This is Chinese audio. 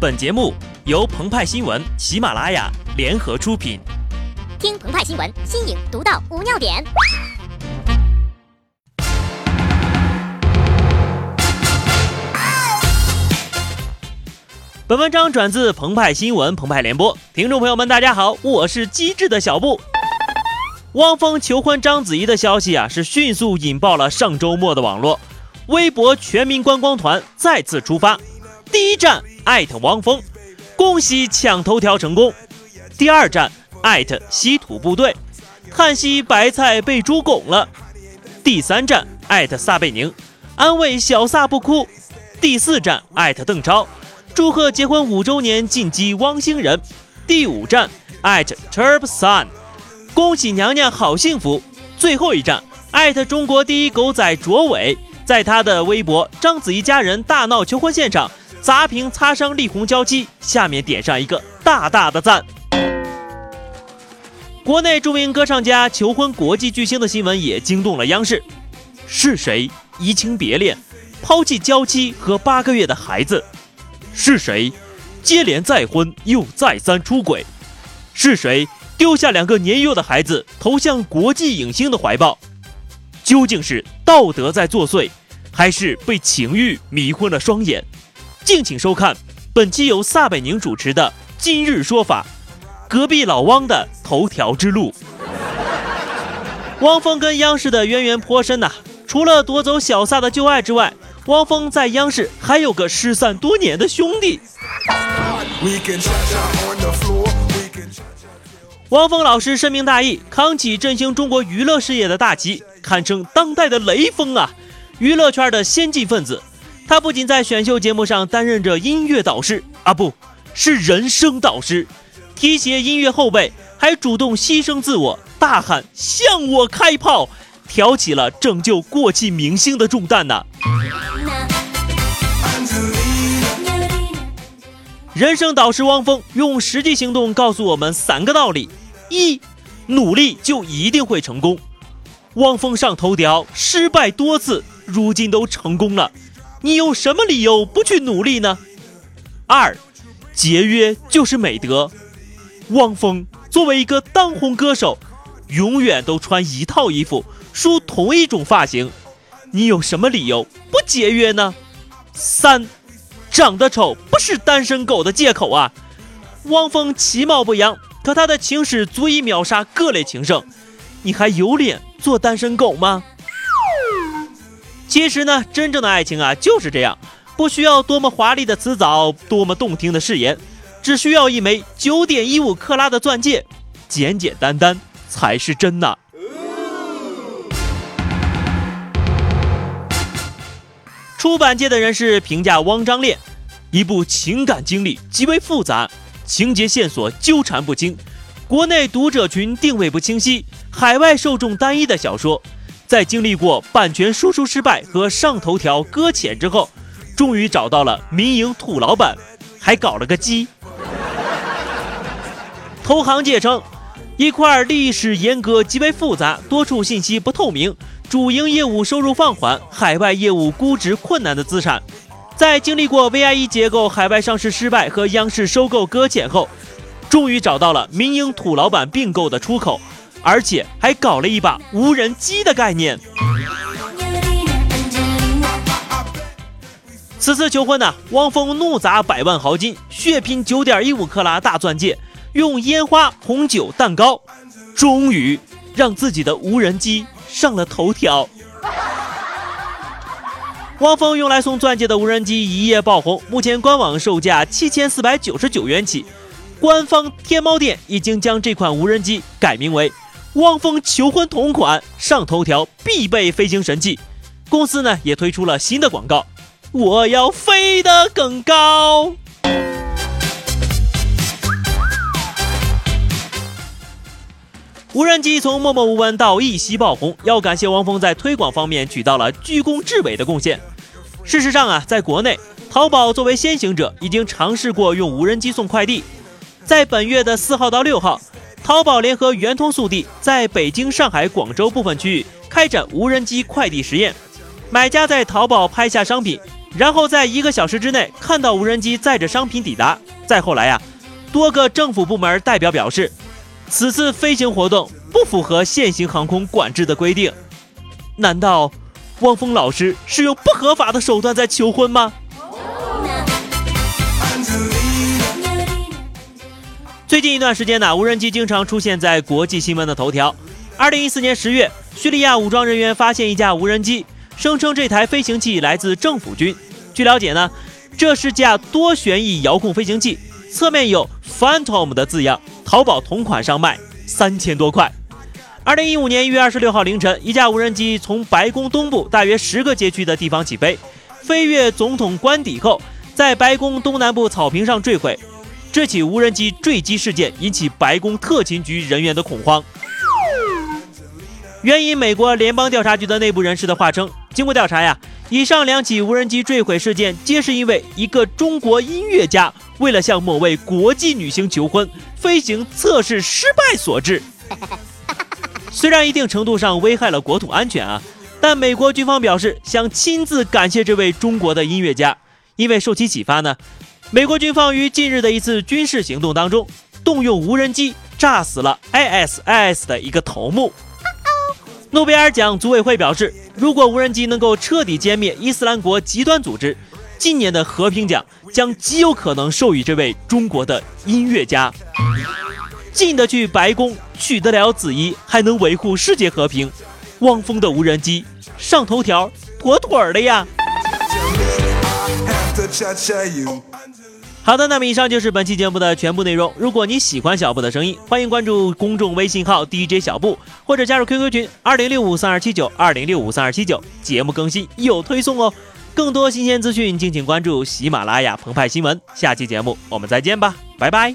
本节目由澎湃新闻、喜马拉雅联合出品。听澎湃新闻，新颖独到，无尿点。本文章转自澎湃新闻、澎湃联播。听众朋友们，大家好，我是机智的小布。汪峰求婚章子怡的消息啊，是迅速引爆了上周末的网络。微博全民观光团再次出发，第一站艾特汪峰，恭喜抢头条成功；第二站艾特稀土部队，叹息白菜被猪拱了；第三站艾特撒贝宁，安慰小撒不哭；第四站艾特邓超，祝贺结婚五周年晋级汪星人；第五站艾特 Turb Sun，恭喜娘娘好幸福；最后一站艾特中国第一狗仔卓伟。在他的微博“章子怡家人大闹求婚现场，砸屏擦伤力宏娇妻”下面点上一个大大的赞。国内著名歌唱家求婚国际巨星的新闻也惊动了央视。是谁移情别恋，抛弃娇妻和八个月的孩子？是谁接连再婚又再三出轨？是谁丢下两个年幼的孩子投向国际影星的怀抱？究竟是道德在作祟？还是被情欲迷昏了双眼，敬请收看本期由撒贝宁主持的《今日说法》，隔壁老汪的头条之路。汪峰跟央视的渊源颇深呐，除了夺走小撒的旧爱之外，汪峰在央视还有个失散多年的兄弟。汪峰老师深明大义，扛起振兴中国娱乐事业的大旗，堪称当代的雷锋啊！娱乐圈的先进分子，他不仅在选秀节目上担任着音乐导师啊，不是人生导师，提携音乐后辈，还主动牺牲自我，大喊向我开炮，挑起了拯救过气明星的重担呐。人生导师汪峰用实际行动告诉我们三个道理：一，努力就一定会成功。汪峰上头条，失败多次。如今都成功了，你有什么理由不去努力呢？二，节约就是美德。汪峰作为一个当红歌手，永远都穿一套衣服，梳同一种发型，你有什么理由不节约呢？三，长得丑不是单身狗的借口啊。汪峰其貌不扬，可他的情史足以秒杀各类情圣，你还有脸做单身狗吗？其实呢，真正的爱情啊就是这样，不需要多么华丽的辞藻，多么动听的誓言，只需要一枚九点一五克拉的钻戒，简简单单才是真呐。出版界的人士评价《汪张恋》，一部情感经历极为复杂，情节线索纠缠不清，国内读者群定位不清晰，海外受众单一的小说。在经历过版权输出失败和上头条搁浅之后，终于找到了民营土老板，还搞了个鸡。投行界称，一块历史严格极为复杂，多处信息不透明，主营业务收入放缓，海外业务估值困难的资产，在经历过 VIE 结构海外上市失败和央视收购搁浅后，终于找到了民营土老板并购的出口。而且还搞了一把无人机的概念。此次求婚呢，汪峰怒砸百万豪金，血拼九点一五克拉大钻戒，用烟花、红酒、蛋糕，终于让自己的无人机上了头条。汪峰用来送钻戒的无人机一夜爆红，目前官网售价七千四百九十九元起，官方天猫店已经将这款无人机改名为。汪峰求婚同款上头条必备飞行神器，公司呢也推出了新的广告，我要飞得更高。无人机从默默无闻到一夕爆红，要感谢汪峰在推广方面取到了居功至伟的贡献。事实上啊，在国内，淘宝作为先行者，已经尝试过用无人机送快递，在本月的四号到六号。淘宝联合圆通速递在北京、上海、广州部分区域开展无人机快递实验，买家在淘宝拍下商品，然后在一个小时之内看到无人机载着商品抵达。再后来呀，多个政府部门代表表示，此次飞行活动不符合现行航空管制的规定。难道汪峰老师是用不合法的手段在求婚吗？最近一段时间呢，无人机经常出现在国际新闻的头条。二零一四年十月，叙利亚武装人员发现一架无人机，声称这台飞行器来自政府军。据了解呢，这是架多旋翼遥控飞行器，侧面有 Phantom 的字样，淘宝同款上卖三千多块。二零一五年一月二十六号凌晨，一架无人机从白宫东部大约十个街区的地方起飞，飞越总统官邸后，在白宫东南部草坪上坠毁。这起无人机坠机事件引起白宫特勤局人员的恐慌。援引美国联邦调查局的内部人士的话称，经过调查呀，以上两起无人机坠毁事件皆是因为一个中国音乐家为了向某位国际女星求婚，飞行测试失败所致。虽然一定程度上危害了国土安全啊，但美国军方表示想亲自感谢这位中国的音乐家，因为受其启发呢。美国军方于近日的一次军事行动当中，动用无人机炸死了 ISIS 的一个头目。诺贝尔奖组委会表示，如果无人机能够彻底歼灭伊斯兰国极端组织，今年的和平奖将极有可能授予这位中国的音乐家。进得去白宫，娶得了子怡，还能维护世界和平，汪峰的无人机上头条妥妥的呀！好的，那么以上就是本期节目的全部内容。如果你喜欢小布的声音，欢迎关注公众微信号 DJ 小布，或者加入 QQ 群二零六五三二七九二零六五三二七九，节目更新有推送哦。更多新鲜资讯，敬请关注喜马拉雅澎湃新闻。下期节目我们再见吧，拜拜。